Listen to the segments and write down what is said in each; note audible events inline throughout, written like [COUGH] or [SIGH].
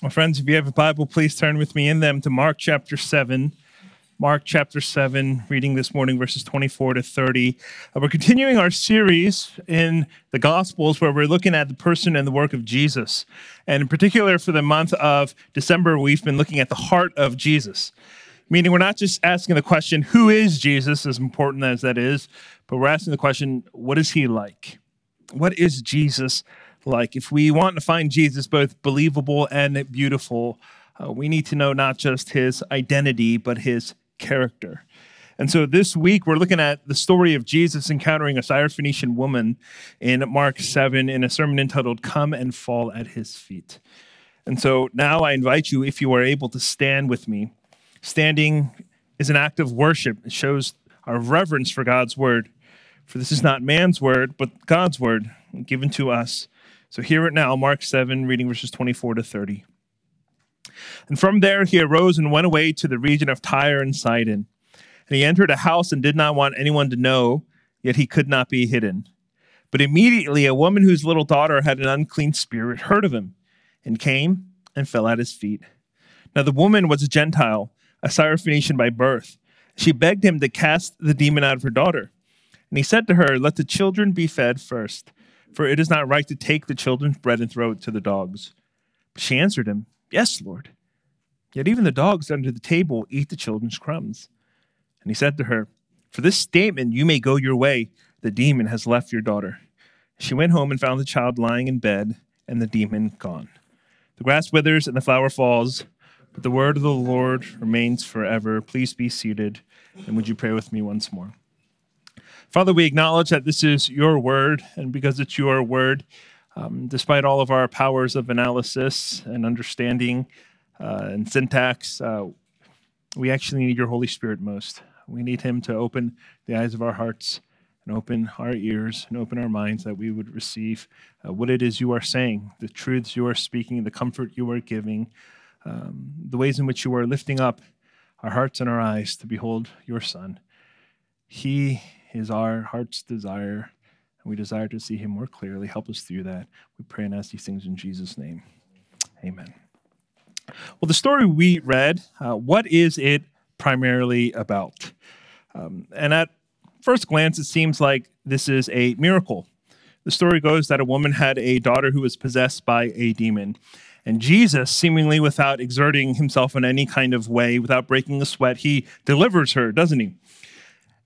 Well, friends, if you have a Bible, please turn with me in them to Mark chapter 7. Mark chapter 7, reading this morning verses 24 to 30. Uh, we're continuing our series in the Gospels where we're looking at the person and the work of Jesus. And in particular, for the month of December, we've been looking at the heart of Jesus. Meaning, we're not just asking the question, who is Jesus, as important as that is, but we're asking the question, what is he like? What is Jesus like if we want to find Jesus both believable and beautiful, uh, we need to know not just his identity, but his character. And so this week, we're looking at the story of Jesus encountering a Syrophoenician woman in Mark 7 in a sermon entitled Come and Fall at His Feet. And so now I invite you, if you are able to stand with me. Standing is an act of worship, it shows our reverence for God's word. For this is not man's word, but God's word given to us so hear it now, Mark 7, reading verses 24 to 30. And from there he arose and went away to the region of Tyre and Sidon. And he entered a house and did not want anyone to know, yet he could not be hidden. But immediately a woman whose little daughter had an unclean spirit heard of him, and came and fell at his feet. Now the woman was a Gentile, a Syrophoenician by birth. She begged him to cast the demon out of her daughter. And he said to her, Let the children be fed first for it is not right to take the children's bread and throw it to the dogs. But she answered him, Yes, Lord. Yet even the dogs under the table eat the children's crumbs. And he said to her, For this statement you may go your way. The demon has left your daughter. She went home and found the child lying in bed, and the demon gone. The grass withers and the flower falls, but the word of the Lord remains forever. Please be seated, and would you pray with me once more? Father, we acknowledge that this is your word, and because it's your word, um, despite all of our powers of analysis and understanding uh, and syntax, uh, we actually need your Holy Spirit most. We need Him to open the eyes of our hearts and open our ears and open our minds that we would receive uh, what it is you are saying, the truths you are speaking, the comfort you are giving, um, the ways in which you are lifting up our hearts and our eyes to behold your Son. He is our heart's desire, and we desire to see him more clearly. Help us through that. We pray and ask these things in Jesus' name. Amen. Well, the story we read, uh, what is it primarily about? Um, and at first glance, it seems like this is a miracle. The story goes that a woman had a daughter who was possessed by a demon. And Jesus, seemingly without exerting himself in any kind of way, without breaking a sweat, he delivers her, doesn't he?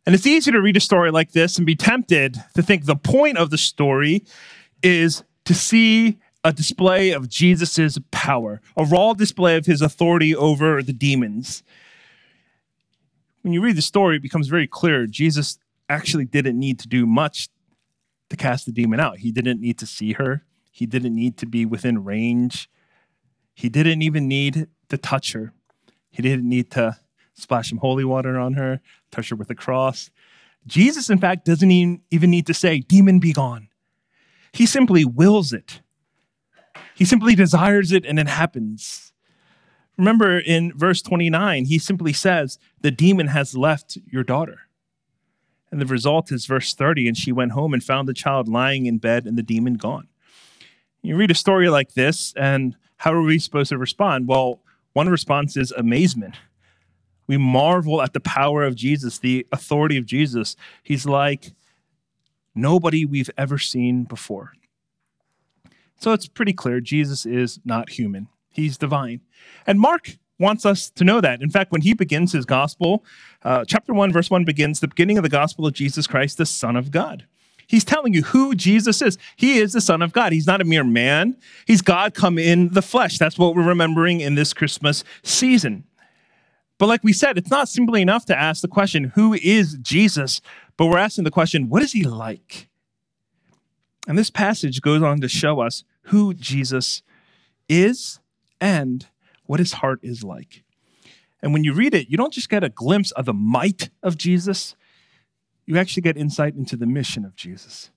And it's easy to read a story like this and be tempted to think the point of the story is to see a display of Jesus' power, a raw display of his authority over the demons. When you read the story, it becomes very clear Jesus actually didn't need to do much to cast the demon out. He didn't need to see her, he didn't need to be within range, he didn't even need to touch her, he didn't need to splash some holy water on her, touch her with a cross. Jesus, in fact, doesn't even need to say, Demon, be gone. He simply wills it. He simply desires it and it happens. Remember in verse 29, he simply says, The demon has left your daughter. And the result is verse 30 and she went home and found the child lying in bed and the demon gone. You read a story like this, and how are we supposed to respond? Well, one response is amazement. We marvel at the power of Jesus, the authority of Jesus. He's like nobody we've ever seen before. So it's pretty clear Jesus is not human, he's divine. And Mark wants us to know that. In fact, when he begins his gospel, uh, chapter 1, verse 1 begins the beginning of the gospel of Jesus Christ, the Son of God. He's telling you who Jesus is. He is the Son of God. He's not a mere man, he's God come in the flesh. That's what we're remembering in this Christmas season. But like we said, it's not simply enough to ask the question, who is Jesus? But we're asking the question, what is he like? And this passage goes on to show us who Jesus is and what his heart is like. And when you read it, you don't just get a glimpse of the might of Jesus, you actually get insight into the mission of Jesus.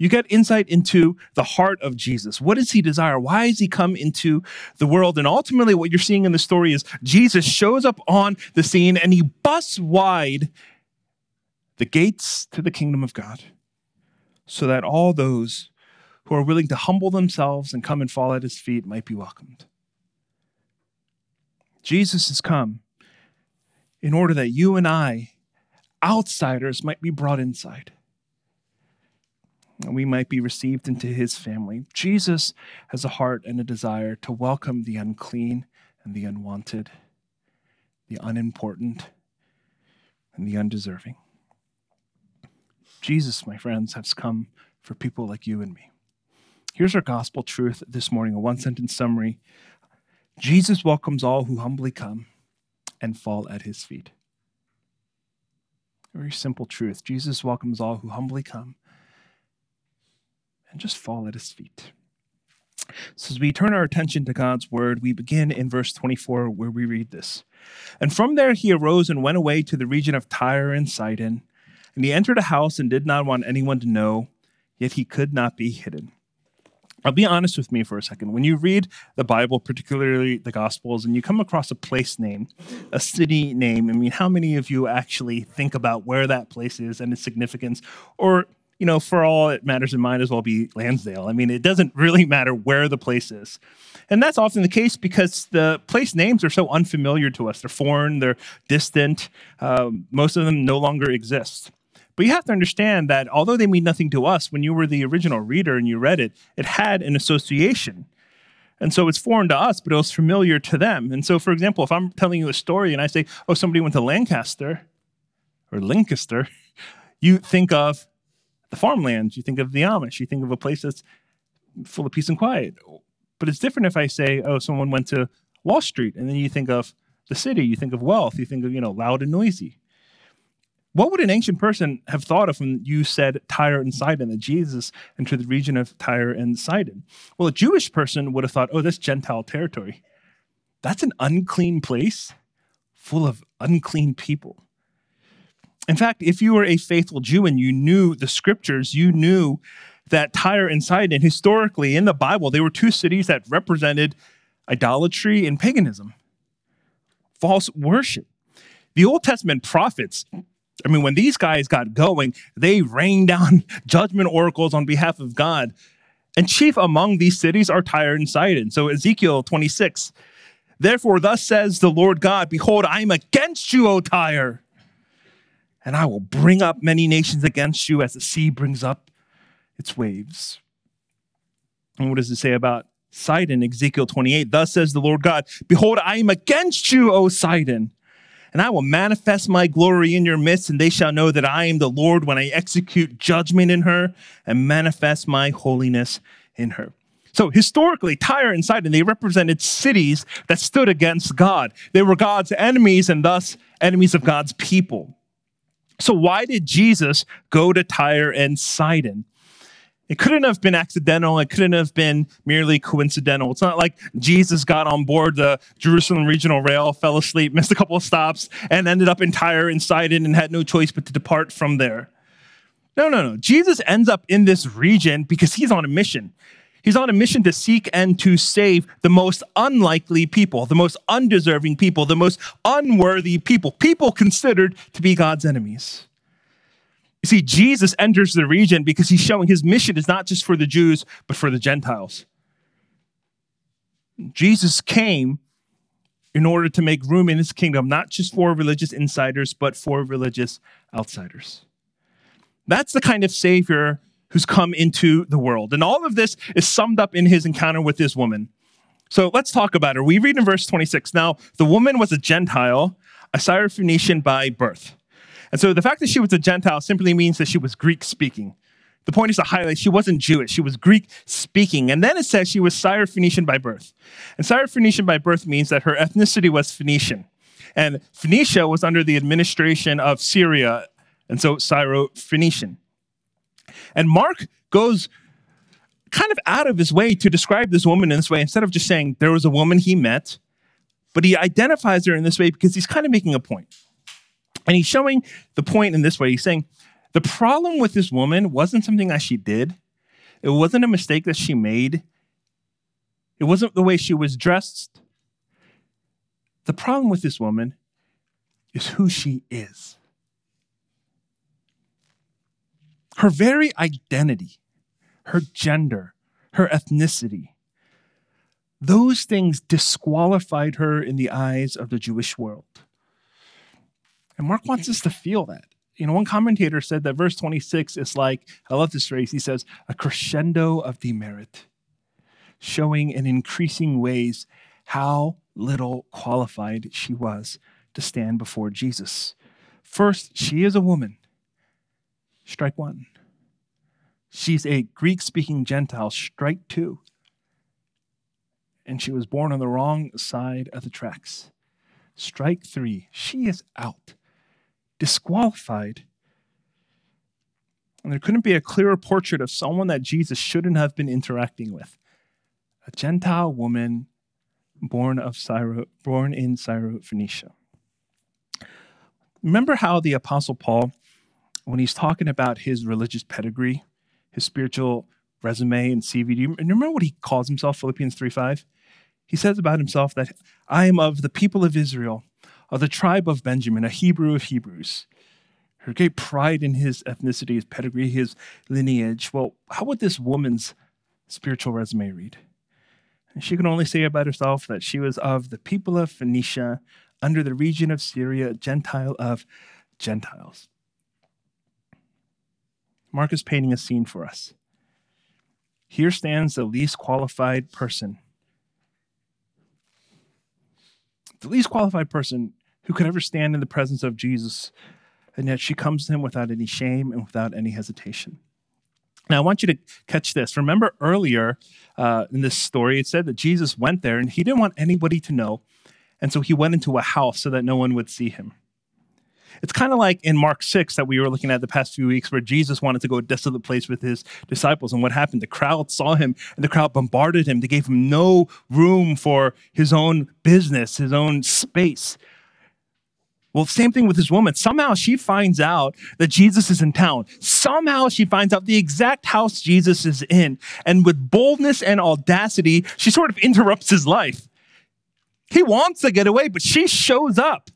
You get insight into the heart of Jesus. What does he desire? Why has he come into the world? And ultimately, what you're seeing in the story is Jesus shows up on the scene and he busts wide the gates to the kingdom of God so that all those who are willing to humble themselves and come and fall at his feet might be welcomed. Jesus has come in order that you and I, outsiders, might be brought inside. And we might be received into his family. Jesus has a heart and a desire to welcome the unclean and the unwanted, the unimportant and the undeserving. Jesus, my friends, has come for people like you and me. Here's our gospel truth this morning a one sentence summary. Jesus welcomes all who humbly come and fall at his feet. Very simple truth. Jesus welcomes all who humbly come and just fall at his feet. So, as we turn our attention to God's word, we begin in verse 24 where we read this. And from there he arose and went away to the region of Tyre and Sidon. And he entered a house and did not want anyone to know, yet he could not be hidden. I'll be honest with me for a second. When you read the Bible, particularly the Gospels, and you come across a place name, a city name, I mean, how many of you actually think about where that place is and its significance? Or, you know, for all it matters, it might as well be Lansdale. I mean, it doesn't really [LAUGHS] matter where the place is. And that's often the case because the place names are so unfamiliar to us. They're foreign, they're distant, um, most of them no longer exist. But you have to understand that although they mean nothing to us, when you were the original reader and you read it, it had an association. And so it's foreign to us, but it was familiar to them. And so, for example, if I'm telling you a story and I say, oh, somebody went to Lancaster or Lancaster, [LAUGHS] you think of the farmlands, you think of the Amish, you think of a place that's full of peace and quiet. But it's different if I say, oh, someone went to Wall Street, and then you think of the city, you think of wealth, you think of, you know, loud and noisy. What would an ancient person have thought of when you said Tyre and Sidon, that Jesus entered the region of Tyre and Sidon? Well, a Jewish person would have thought, oh, that's Gentile territory. That's an unclean place full of unclean people. In fact, if you were a faithful Jew and you knew the scriptures, you knew that Tyre and Sidon, historically in the Bible, they were two cities that represented idolatry and paganism, false worship. The Old Testament prophets I mean, when these guys got going, they rained down [LAUGHS] judgment oracles on behalf of God. And chief among these cities are Tyre and Sidon. So Ezekiel 26, therefore, thus says the Lord God, Behold, I am against you, O Tyre, and I will bring up many nations against you as the sea brings up its waves. And what does it say about Sidon? Ezekiel 28, thus says the Lord God, Behold, I am against you, O Sidon and I will manifest my glory in your midst, and they shall know that I am the Lord when I execute judgment in her and manifest my holiness in her. So historically, Tyre and Sidon, they represented cities that stood against God. They were God's enemies and thus enemies of God's people. So why did Jesus go to Tyre and Sidon? It couldn't have been accidental. It couldn't have been merely coincidental. It's not like Jesus got on board the Jerusalem Regional Rail, fell asleep, missed a couple of stops, and ended up in Tyre and Sidon and had no choice but to depart from there. No, no, no. Jesus ends up in this region because he's on a mission. He's on a mission to seek and to save the most unlikely people, the most undeserving people, the most unworthy people, people considered to be God's enemies. You see, Jesus enters the region because he's showing his mission is not just for the Jews, but for the Gentiles. Jesus came in order to make room in his kingdom, not just for religious insiders, but for religious outsiders. That's the kind of Savior who's come into the world. And all of this is summed up in his encounter with this woman. So let's talk about her. We read in verse 26 Now, the woman was a Gentile, a Syrophoenician by birth. And so the fact that she was a Gentile simply means that she was Greek speaking. The point is to highlight she wasn't Jewish, she was Greek speaking. And then it says she was Syrophoenician by birth. And Syrophoenician by birth means that her ethnicity was Phoenician. And Phoenicia was under the administration of Syria, and so Syrophoenician. And Mark goes kind of out of his way to describe this woman in this way instead of just saying there was a woman he met, but he identifies her in this way because he's kind of making a point. And he's showing the point in this way. He's saying the problem with this woman wasn't something that she did, it wasn't a mistake that she made, it wasn't the way she was dressed. The problem with this woman is who she is. Her very identity, her gender, her ethnicity those things disqualified her in the eyes of the Jewish world. And Mark wants us to feel that. You know, one commentator said that verse 26 is like, I love this phrase, he says, a crescendo of demerit, showing in increasing ways how little qualified she was to stand before Jesus. First, she is a woman. Strike one. She's a Greek speaking Gentile. Strike two. And she was born on the wrong side of the tracks. Strike three. She is out, disqualified. And there couldn't be a clearer portrait of someone that Jesus shouldn't have been interacting with. A Gentile woman born of Syro, born in Syrophoenicia. Remember how the Apostle Paul, when he's talking about his religious pedigree, his spiritual resume and CV, do you remember what he calls himself, Philippians 3 5? He says about himself that I am of the people of Israel, of the tribe of Benjamin, a Hebrew of Hebrews. Her great pride in his ethnicity, his pedigree, his lineage. Well, how would this woman's spiritual resume read? She can only say about herself that she was of the people of Phoenicia, under the region of Syria, Gentile of Gentiles. Mark is painting a scene for us. Here stands the least qualified person. The least qualified person who could ever stand in the presence of Jesus, and yet she comes to him without any shame and without any hesitation. Now, I want you to catch this. Remember earlier uh, in this story, it said that Jesus went there and he didn't want anybody to know and so he went into a house so that no one would see him. It's kind of like in Mark 6 that we were looking at the past few weeks, where Jesus wanted to go a desolate place with his disciples. And what happened? The crowd saw him and the crowd bombarded him. They gave him no room for his own business, his own space. Well, same thing with this woman. Somehow she finds out that Jesus is in town. Somehow she finds out the exact house Jesus is in. And with boldness and audacity, she sort of interrupts his life. He wants to get away, but she shows up.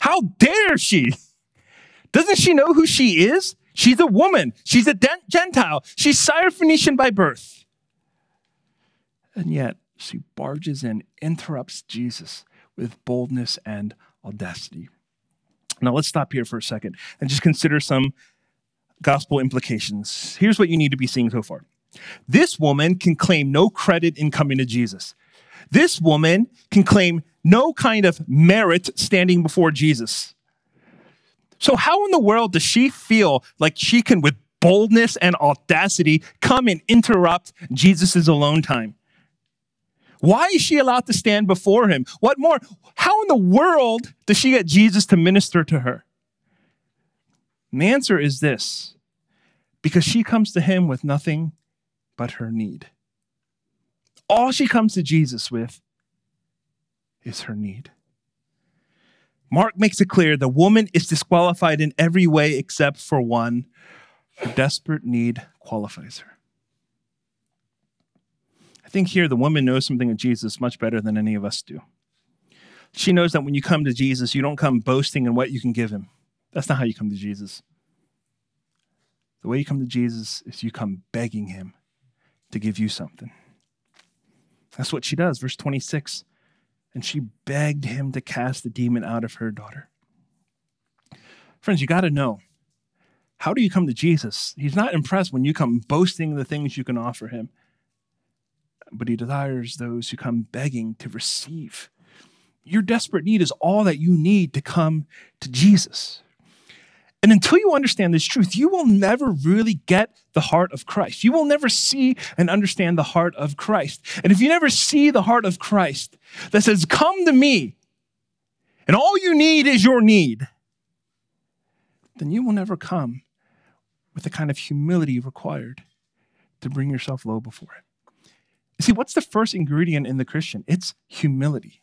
How dare she? Doesn't she know who she is? She's a woman. She's a Gentile. She's Syrophoenician by birth. And yet, she barges in, interrupts Jesus with boldness and audacity. Now, let's stop here for a second and just consider some gospel implications. Here's what you need to be seeing so far. This woman can claim no credit in coming to Jesus. This woman can claim no kind of merit standing before Jesus. So, how in the world does she feel like she can, with boldness and audacity, come and interrupt Jesus' alone time? Why is she allowed to stand before him? What more? How in the world does she get Jesus to minister to her? And the answer is this because she comes to him with nothing but her need. All she comes to Jesus with is her need. Mark makes it clear the woman is disqualified in every way except for one. Her desperate need qualifies her. I think here the woman knows something of Jesus much better than any of us do. She knows that when you come to Jesus, you don't come boasting in what you can give him. That's not how you come to Jesus. The way you come to Jesus is you come begging him to give you something. That's what she does. Verse 26. And she begged him to cast the demon out of her daughter. Friends, you got to know how do you come to Jesus? He's not impressed when you come boasting the things you can offer him, but he desires those who come begging to receive. Your desperate need is all that you need to come to Jesus. And until you understand this truth, you will never really get the heart of Christ. You will never see and understand the heart of Christ. And if you never see the heart of Christ that says, Come to me, and all you need is your need, then you will never come with the kind of humility required to bring yourself low before it. See, what's the first ingredient in the Christian? It's humility.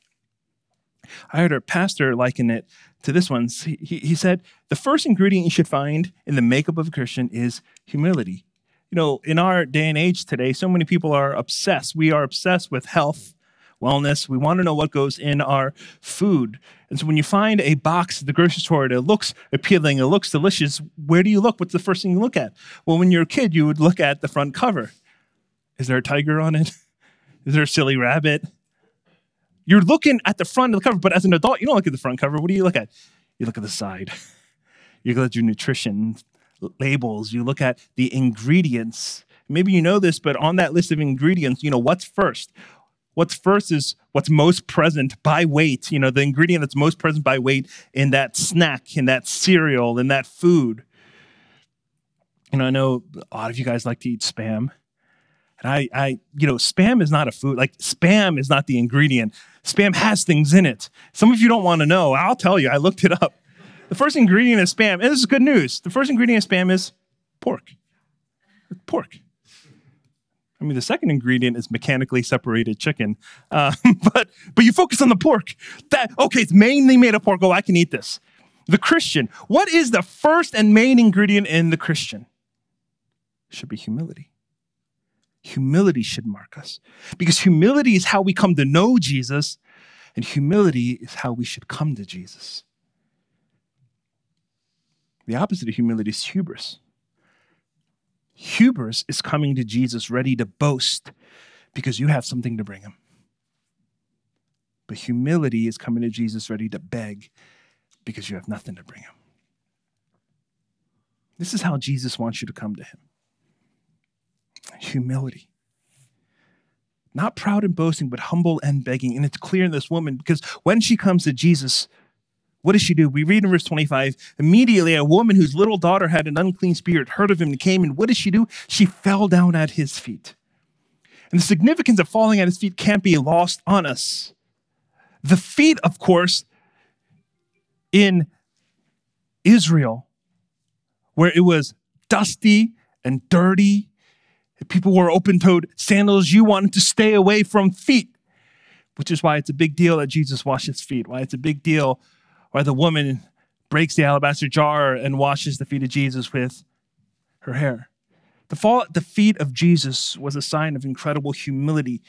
I heard a pastor liken it to this one. He, he said, The first ingredient you should find in the makeup of a Christian is humility. You know, in our day and age today, so many people are obsessed. We are obsessed with health, wellness. We want to know what goes in our food. And so when you find a box at the grocery store that looks appealing, it looks delicious, where do you look? What's the first thing you look at? Well, when you're a kid, you would look at the front cover. Is there a tiger on it? [LAUGHS] Is there a silly rabbit? You're looking at the front of the cover, but as an adult, you don't look at the front cover. What do you look at? You look at the side. [LAUGHS] You look at your nutrition labels. You look at the ingredients. Maybe you know this, but on that list of ingredients, you know, what's first? What's first is what's most present by weight, you know, the ingredient that's most present by weight in that snack, in that cereal, in that food. You know, I know a lot of you guys like to eat spam. And I, I, you know, spam is not a food. Like spam is not the ingredient. Spam has things in it. Some of you don't want to know. I'll tell you. I looked it up. The first ingredient of spam. And this is good news. The first ingredient of spam is pork. Pork. I mean, the second ingredient is mechanically separated chicken, uh, [LAUGHS] but but you focus on the pork. That okay, it's mainly made of pork. Oh, I can eat this. The Christian. What is the first and main ingredient in the Christian? It should be humility. Humility should mark us because humility is how we come to know Jesus, and humility is how we should come to Jesus. The opposite of humility is hubris. Hubris is coming to Jesus ready to boast because you have something to bring him. But humility is coming to Jesus ready to beg because you have nothing to bring him. This is how Jesus wants you to come to him humility. Not proud and boasting, but humble and begging. And it's clear in this woman because when she comes to Jesus, what does she do? We read in verse 25 immediately, a woman whose little daughter had an unclean spirit heard of him and came, and what does she do? She fell down at his feet. And the significance of falling at his feet can't be lost on us. The feet, of course, in Israel, where it was dusty and dirty, people wore open toed sandals, you wanted to stay away from feet, which is why it's a big deal that Jesus washes feet, why it's a big deal why the woman breaks the alabaster jar and washes the feet of Jesus with her hair. The fall at the feet of Jesus was a sign of incredible humility.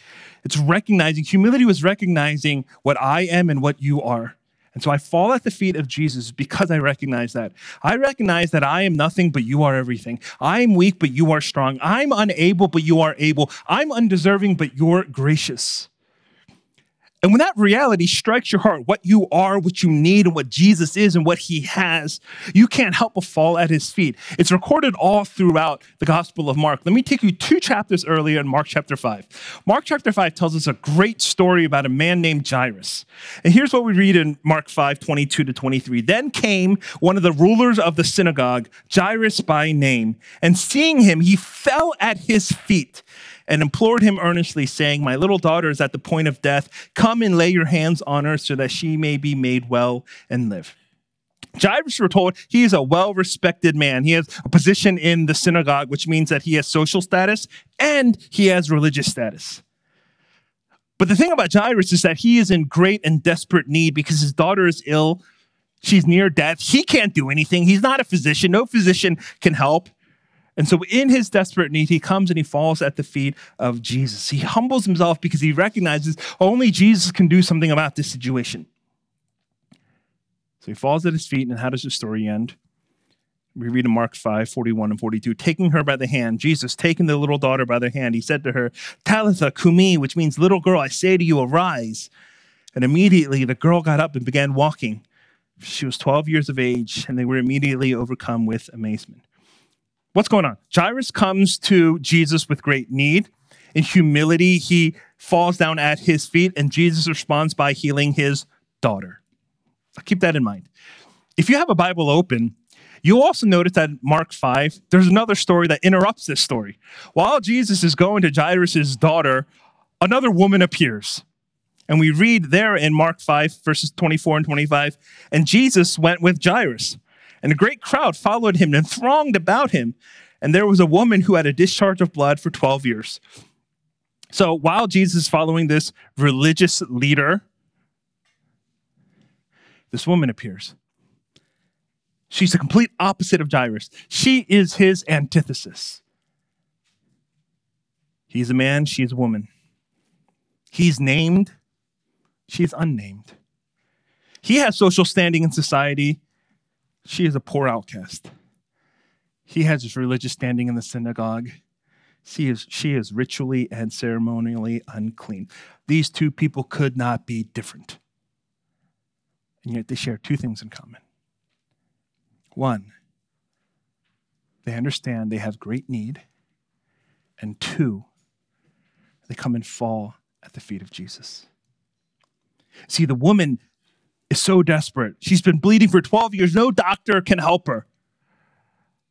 It's recognizing, humility was recognizing what I am and what you are. And so I fall at the feet of Jesus because I recognize that. I recognize that I am nothing, but you are everything. I am weak, but you are strong. I'm unable, but you are able. I'm undeserving, but you're gracious. And when that reality strikes your heart, what you are, what you need, and what Jesus is and what he has, you can't help but fall at his feet. It's recorded all throughout the Gospel of Mark. Let me take you two chapters earlier in Mark chapter 5. Mark chapter 5 tells us a great story about a man named Jairus. And here's what we read in Mark 5 22 to 23. Then came one of the rulers of the synagogue, Jairus by name, and seeing him, he fell at his feet and implored him earnestly, saying, My little daughter is at the point of death. Come and lay your hands on her so that she may be made well and live. Jairus, we're told, he is a well respected man. He has a position in the synagogue, which means that he has social status and he has religious status. But the thing about Jairus is that he is in great and desperate need because his daughter is ill. She's near death. He can't do anything. He's not a physician. No physician can help. And so, in his desperate need, he comes and he falls at the feet of Jesus. He humbles himself because he recognizes only Jesus can do something about this situation. So he falls at his feet, and how does the story end? We read in Mark 5, 41 and 42. Taking her by the hand, Jesus, taking the little daughter by the hand, he said to her, Talitha cumi, which means, little girl, I say to you, arise. And immediately the girl got up and began walking. She was 12 years of age, and they were immediately overcome with amazement. What's going on? Jairus comes to Jesus with great need. In humility, he falls down at his feet, and Jesus responds by healing his daughter. Keep that in mind. If you have a Bible open, you'll also notice that Mark 5, there's another story that interrupts this story. While Jesus is going to Jairus' daughter, another woman appears. And we read there in Mark 5, verses 24 and 25, and Jesus went with Jairus. And a great crowd followed him and thronged about him. And there was a woman who had a discharge of blood for 12 years. So while Jesus is following this religious leader, this woman appears. She's the complete opposite of Jairus. She is his antithesis. He's a man, she's a woman. He's named, she's unnamed. He has social standing in society, she is a poor outcast. He has his religious standing in the synagogue. She is, she is ritually and ceremonially unclean. These two people could not be different. And yet they share two things in common. One, they understand they have great need. And two, they come and fall at the feet of Jesus. See, the woman is so desperate. She's been bleeding for 12 years. No doctor can help her.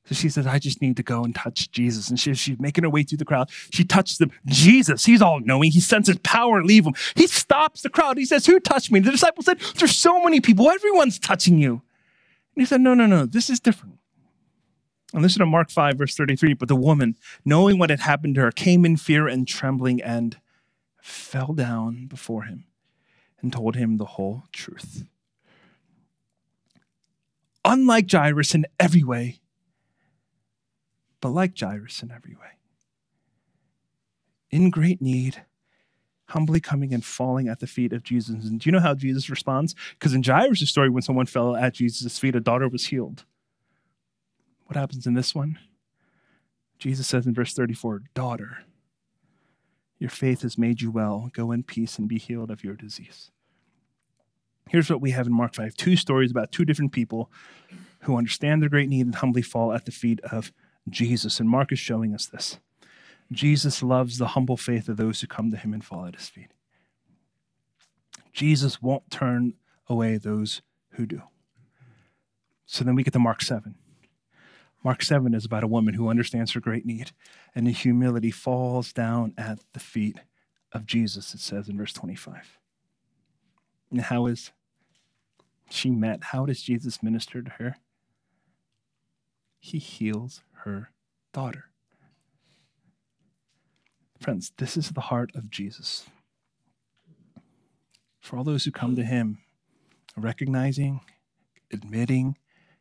So she says, I just need to go and touch Jesus. And she, she's making her way through the crowd. She touches him. Jesus, he's all knowing. He senses power leave him. He stops the crowd. He says, Who touched me? The disciple said, There's so many people. Everyone's touching you. And he said, No, no, no. This is different. And listen to Mark 5, verse 33. But the woman, knowing what had happened to her, came in fear and trembling and fell down before him and told him the whole truth. Unlike Jairus in every way, but like Jairus in every way. In great need, humbly coming and falling at the feet of Jesus. And do you know how Jesus responds? Because in Jairus' story, when someone fell at Jesus' feet, a daughter was healed. What happens in this one? Jesus says in verse 34 Daughter, your faith has made you well. Go in peace and be healed of your disease. Here's what we have in Mark 5 two stories about two different people who understand their great need and humbly fall at the feet of Jesus. And Mark is showing us this. Jesus loves the humble faith of those who come to him and fall at his feet. Jesus won't turn away those who do. So then we get to Mark 7. Mark 7 is about a woman who understands her great need and in humility falls down at the feet of Jesus, it says in verse 25. And how is she met? How does Jesus minister to her? He heals her daughter. Friends, this is the heart of Jesus. For all those who come to him, recognizing, admitting,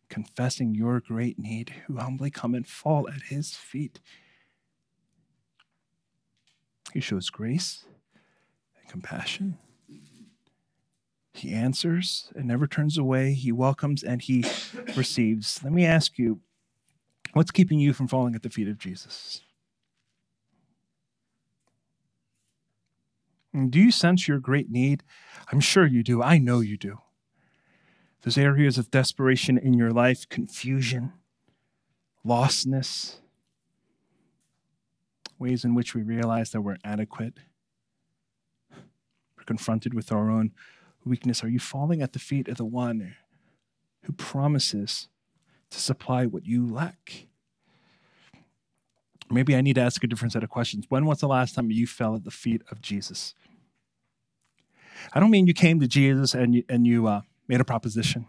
confessing your great need, who humbly come and fall at his feet. He shows grace and compassion. He answers and never turns away. He welcomes and he [COUGHS] receives. Let me ask you What's keeping you from falling at the feet of Jesus? And do you sense your great need? I'm sure you do. I know you do. Those areas of desperation in your life, confusion, lostness, ways in which we realize that we're inadequate. We're confronted with our own weakness. Are you falling at the feet of the one who promises to supply what you lack. Maybe I need to ask a different set of questions. When was the last time you fell at the feet of Jesus? I don't mean you came to Jesus and you, and you uh, made a proposition.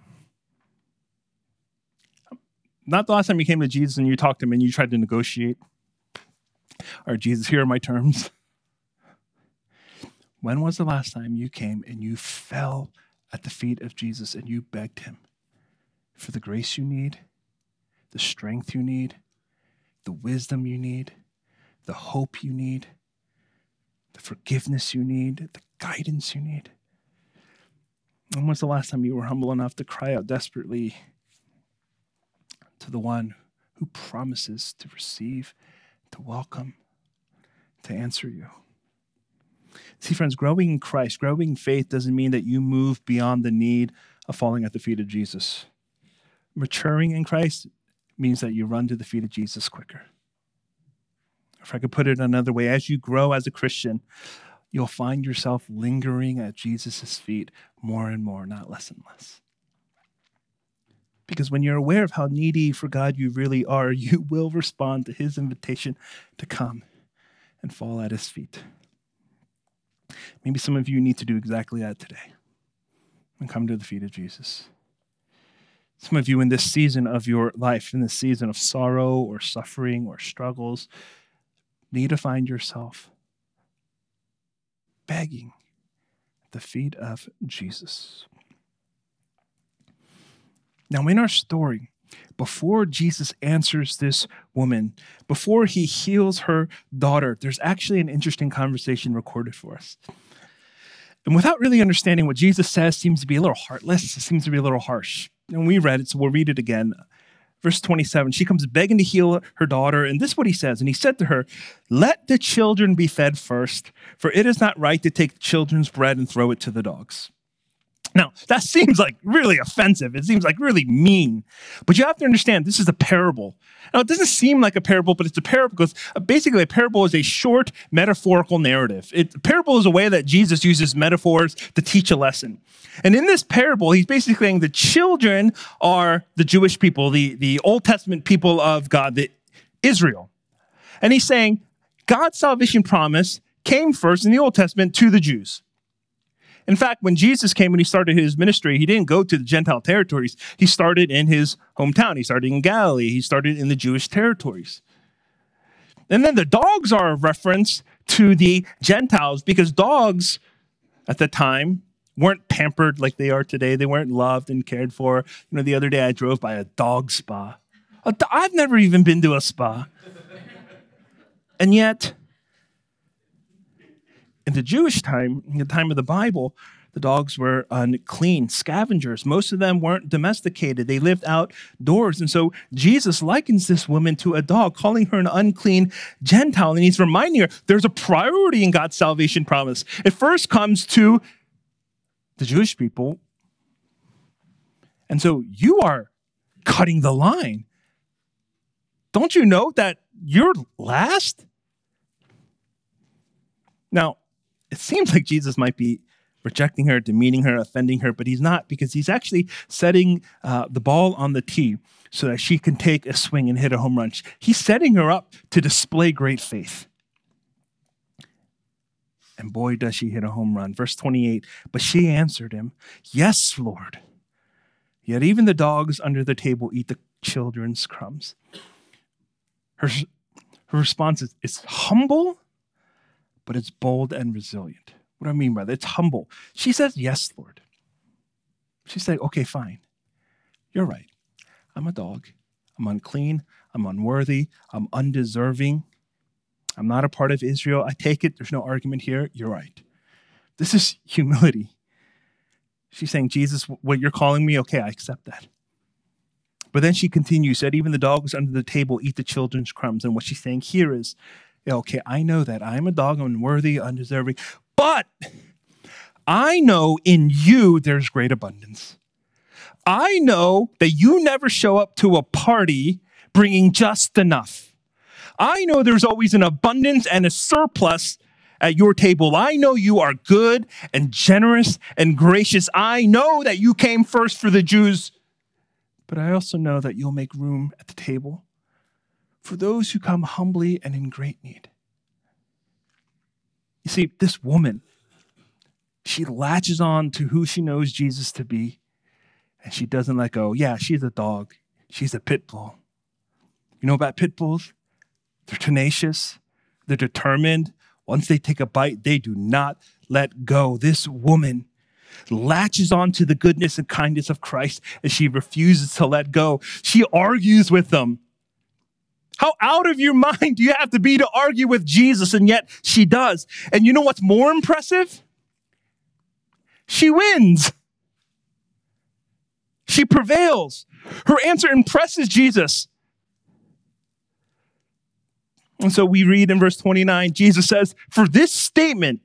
Not the last time you came to Jesus and you talked to him and you tried to negotiate. All right, Jesus, here are my terms. When was the last time you came and you fell at the feet of Jesus and you begged him for the grace you need, the strength you need, the wisdom you need, the hope you need, the forgiveness you need, the guidance you need. When was the last time you were humble enough to cry out desperately to the one who promises to receive, to welcome, to answer you? See, friends, growing in Christ, growing in faith doesn't mean that you move beyond the need of falling at the feet of Jesus. Maturing in Christ means that you run to the feet of Jesus quicker. If I could put it another way, as you grow as a Christian, you'll find yourself lingering at Jesus' feet more and more, not less and less. Because when you're aware of how needy for God you really are, [LAUGHS] you will respond to his invitation to come and fall at his feet. Maybe some of you need to do exactly that today and come to the feet of Jesus. Some of you in this season of your life, in this season of sorrow or suffering or struggles, need to find yourself begging at the feet of Jesus. Now, in our story, before Jesus answers this woman, before he heals her daughter, there's actually an interesting conversation recorded for us. And without really understanding what Jesus says, seems to be a little heartless, it seems to be a little harsh and we read it, so we'll read it again. Verse 27, she comes begging to heal her daughter. And this is what he says. And he said to her, Let the children be fed first, for it is not right to take children's bread and throw it to the dogs. Now, that seems like really offensive. It seems like really mean. But you have to understand, this is a parable. Now, it doesn't seem like a parable, but it's a parable because uh, basically a parable is a short metaphorical narrative. It, parable is a way that Jesus uses metaphors to teach a lesson. And in this parable, he's basically saying the children are the Jewish people, the, the Old Testament people of God, the Israel. And he's saying God's salvation promise came first in the Old Testament to the Jews. In fact, when Jesus came and he started his ministry, he didn't go to the Gentile territories. He started in his hometown. He started in Galilee. He started in the Jewish territories. And then the dogs are a reference to the Gentiles because dogs at the time weren't pampered like they are today. They weren't loved and cared for. You know, the other day I drove by a dog spa. I've never even been to a spa. And yet, in the Jewish time, in the time of the Bible, the dogs were unclean, scavengers. Most of them weren't domesticated. They lived outdoors. And so Jesus likens this woman to a dog, calling her an unclean Gentile. And he's reminding her there's a priority in God's salvation promise. It first comes to the Jewish people. And so you are cutting the line. Don't you know that you're last? Now, it seems like Jesus might be rejecting her, demeaning her, offending her, but he's not because he's actually setting uh, the ball on the tee so that she can take a swing and hit a home run. He's setting her up to display great faith. And boy, does she hit a home run. Verse 28 But she answered him, Yes, Lord. Yet even the dogs under the table eat the children's crumbs. Her, her response is, is humble but it's bold and resilient. What do I mean by that? It's humble. She says, Yes, Lord. She said, Okay, fine. You're right. I'm a dog. I'm unclean. I'm unworthy. I'm undeserving. I'm not a part of Israel. I take it. There's no argument here. You're right. This is [LAUGHS] humility. She's saying, Jesus, what you're calling me, okay, I accept that. But then she continues, that even the dogs under the table eat the children's crumbs. And what she's saying here is, okay, I know that I'm a dog, unworthy, undeserving, but I know in you there's great abundance. I know that you never show up to a party bringing just enough. I know there's always an abundance and a surplus at your table. I know you are good and generous and gracious. I know that you came first for the Jews, but I also know that you'll make room at the table for those who come humbly and in great need. You see, this woman, she latches on to who she knows Jesus to be, and she doesn't let go. Yeah, she's a dog, she's a pit bull. You know about pit bulls? They're tenacious, they're determined. Once they take a bite, they do not let go. This woman latches on to the goodness and kindness of Christ and she refuses to let go. She argues with them. How out of your [LAUGHS] mind do you have to be to argue with Jesus? And yet she does. And you know what's more impressive? She wins. She prevails. Her answer impresses Jesus. And so we read in verse 29, Jesus says, For this statement,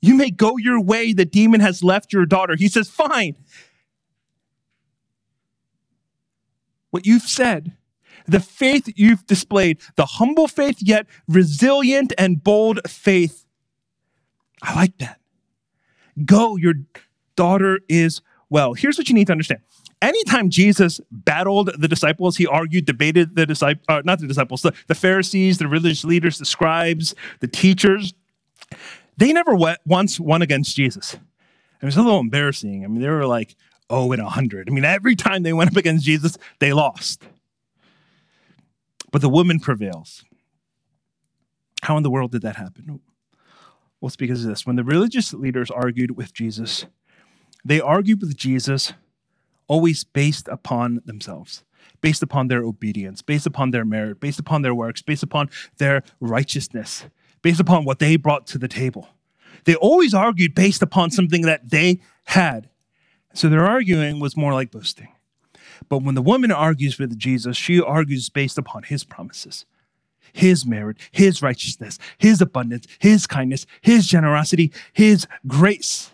you may go your way, the demon has left your daughter. He says, Fine. What you've said the faith you've displayed, the humble faith, yet resilient and bold faith. I like that. Go, your daughter is well. Here's what you need to understand. Anytime Jesus battled the disciples, he argued, debated the disciples, uh, not the disciples, the, the Pharisees, the religious leaders, the scribes, the teachers. They never went, once won against Jesus. It was a little embarrassing. I mean, they were like, oh, in a 100. I mean, every time they went up against Jesus, they lost. But the woman prevails. How in the world did that happen? Well, it's because of this. When the religious leaders argued with Jesus, they argued with Jesus always based upon themselves, based upon their obedience, based upon their merit, based upon their works, based upon their righteousness, based upon what they brought to the table. They always argued based upon something that they had. So their arguing was more like boasting. But when the woman argues with Jesus, she argues based upon his promises his merit, his righteousness, his abundance, his kindness, his generosity, his grace.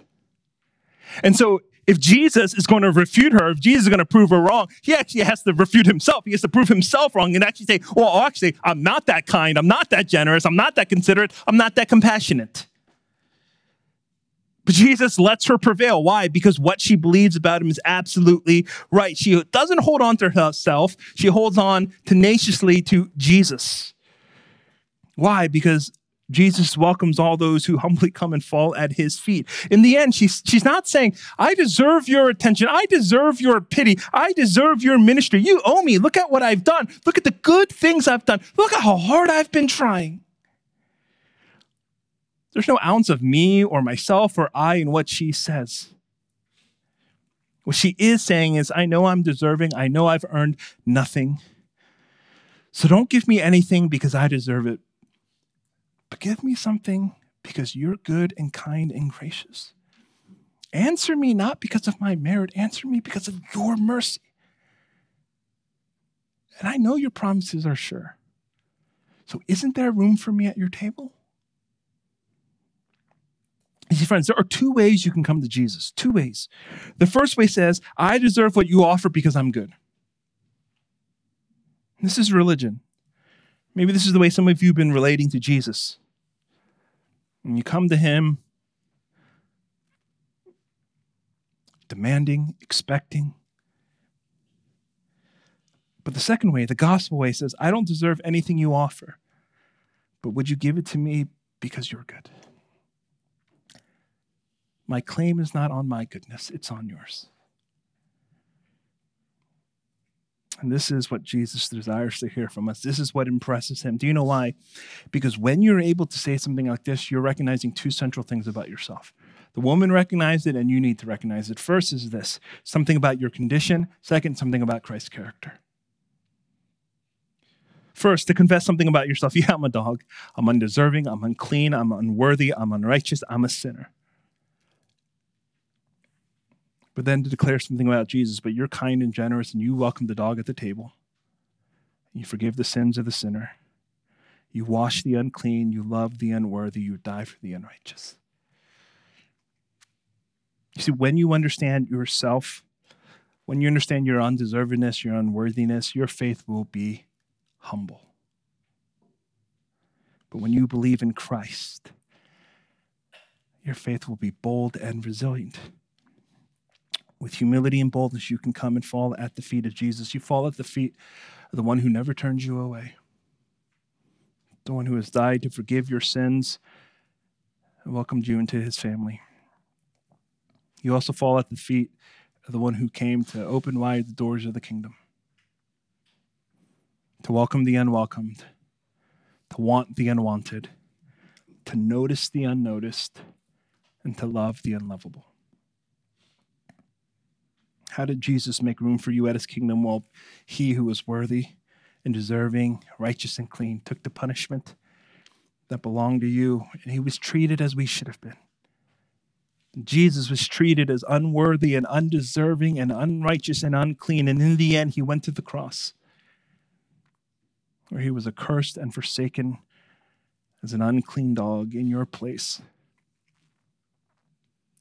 And so, if Jesus is going to refute her, if Jesus is going to prove her wrong, he actually has to refute himself. He has to prove himself wrong and actually say, Well, actually, I'm not that kind. I'm not that generous. I'm not that considerate. I'm not that compassionate. But Jesus lets her prevail. Why? Because what she believes about him is absolutely right. She doesn't hold on to herself, she holds on tenaciously to Jesus. Why? Because Jesus welcomes all those who humbly come and fall at his feet. In the end, she's, she's not saying, I deserve your attention. I deserve your pity. I deserve your ministry. You owe me. Look at what I've done. Look at the good things I've done. Look at how hard I've been trying. There's no ounce of me or myself or I in what she says. What she is saying is, I know I'm deserving. I know I've earned nothing. So don't give me anything because I deserve it, but give me something because you're good and kind and gracious. Answer me not because of my merit, answer me because of your mercy. And I know your promises are sure. So isn't there room for me at your table? See, friends, there are two ways you can come to Jesus. Two ways. The first way says, I deserve what you offer because I'm good. This is religion. Maybe this is the way some of you have been relating to Jesus. When you come to him, demanding, expecting. But the second way, the gospel way, says, I don't deserve anything you offer, but would you give it to me because you're good? My claim is not on my goodness, it's on yours. And this is what Jesus desires to hear from us. This is what impresses him. Do you know why? Because when you're able to say something like this, you're recognizing two central things about yourself. The woman recognized it, and you need to recognize it. First is this something about your condition. Second, something about Christ's character. First, to confess something about yourself. [LAUGHS] Yeah, I'm a dog. I'm undeserving. I'm unclean. I'm unworthy. I'm unrighteous. I'm a sinner but then to declare something about Jesus. But you're kind and generous, and you welcome the dog at the table. You forgive the sins of the sinner. You wash the unclean. You love the unworthy. You die for the unrighteous. You see, when you understand yourself, when you understand your undeservedness, your unworthiness, your faith will be humble. But when you believe in Christ, your faith will be bold and resilient with humility and boldness, you can come and fall at the feet of Jesus. You fall at the feet of the one who never turns you away, the one who has died to forgive your sins and welcomed you into his family. You also fall at the feet of the one who came to open wide the doors of the kingdom, to welcome the unwelcomed, to want the unwanted, to notice the unnoticed, and to love the unlovable. How did Jesus make room for you at his kingdom? Well, he who was worthy and deserving, righteous and clean, took the punishment that belonged to you, and he was treated as we should have been. Jesus was treated as unworthy and undeserving and unrighteous and unclean, and in the end, he went to the cross where he was accursed and forsaken as an unclean dog in your place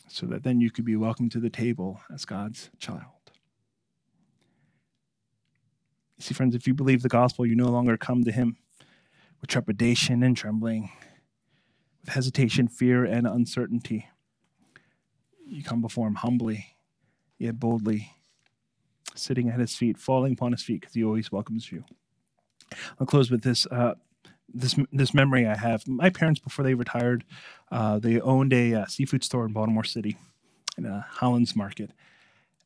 so that then you could be welcomed to the table as God's child. You see, friends, if you believe the gospel, you no longer come to Him with trepidation and trembling, with hesitation, fear, and uncertainty. You come before Him humbly, yet boldly, sitting at His feet, falling upon His feet, because He always welcomes you. I'll close with this. Uh, this this memory I have. My parents, before they retired, uh, they owned a uh, seafood store in Baltimore City, in a Hollins Market,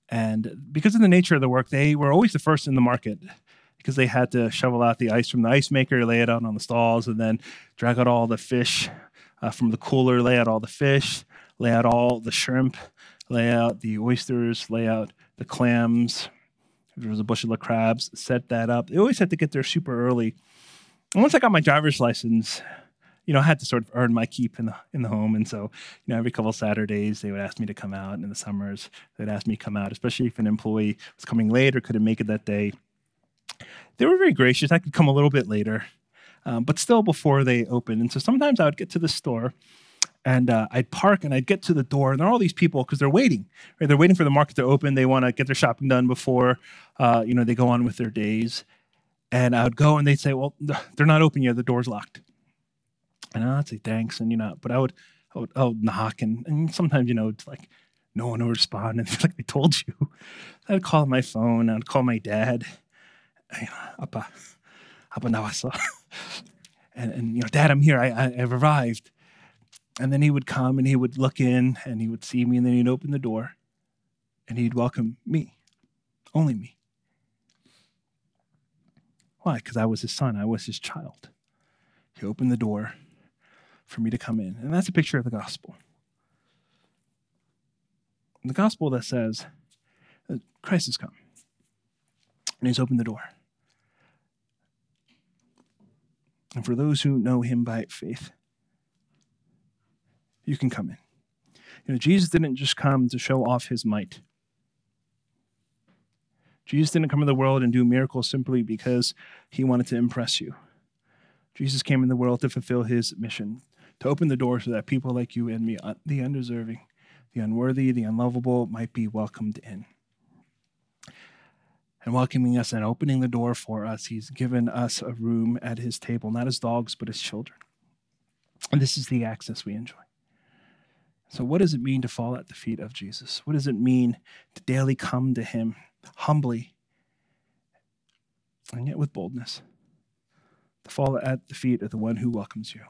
and because of the nature of the work, they were always the first in the market because they had to shovel out the ice from the ice maker, lay it out on the stalls, and then drag out all the fish uh, from the cooler, lay out all the fish, lay out all the shrimp, lay out the oysters, lay out the clams. If there was a bushel of crabs, set that up. They always had to get there super early once I got my driver's license, you know, I had to sort of earn my keep in the in the home, and so you know, every couple of Saturdays they would ask me to come out. And in the summers, they'd ask me to come out, especially if an employee was coming late or couldn't make it that day. They were very gracious. I could come a little bit later, um, but still before they opened. And so sometimes I would get to the store, and uh, I'd park and I'd get to the door, and there are all these people because they're waiting. Right? They're waiting for the market to open. They want to get their shopping done before, uh, you know, they go on with their days. And I would go, and they'd say, "Well, they're not open yet. The door's locked." And I'd say thanks, and you know, but I would, I would, I would knock, and, and sometimes you know, it's like no one would respond, [LAUGHS] and it's like they told you. I'd call my phone. I'd call my dad. Appa, Appa nawasa. And, and you know, Dad, I'm here. I, I, I've arrived. And then he would come and he would look in and he would see me and then he'd open the door and he'd welcome me, only me. Why? Because I was his son, I was his child. He opened the door for me to come in. And that's a picture of the gospel. The gospel that says that Christ has come and he's opened the door. And for those who know him by faith, you can come in. You know, Jesus didn't just come to show off his might. Jesus didn't come in the world and do miracles simply because he wanted to impress you. Jesus came in the world to fulfill his mission, to open the door so that people like you and me, uh, the undeserving, the unworthy, the unlovable, might be welcomed in. And welcoming us and opening the door for us, he's given us a room at his table, not as dogs, but as children. And this is the access we enjoy. So, what does it mean to fall at the feet of Jesus? What does it mean to daily come to him humbly and yet with boldness? To fall at the feet of the one who welcomes you.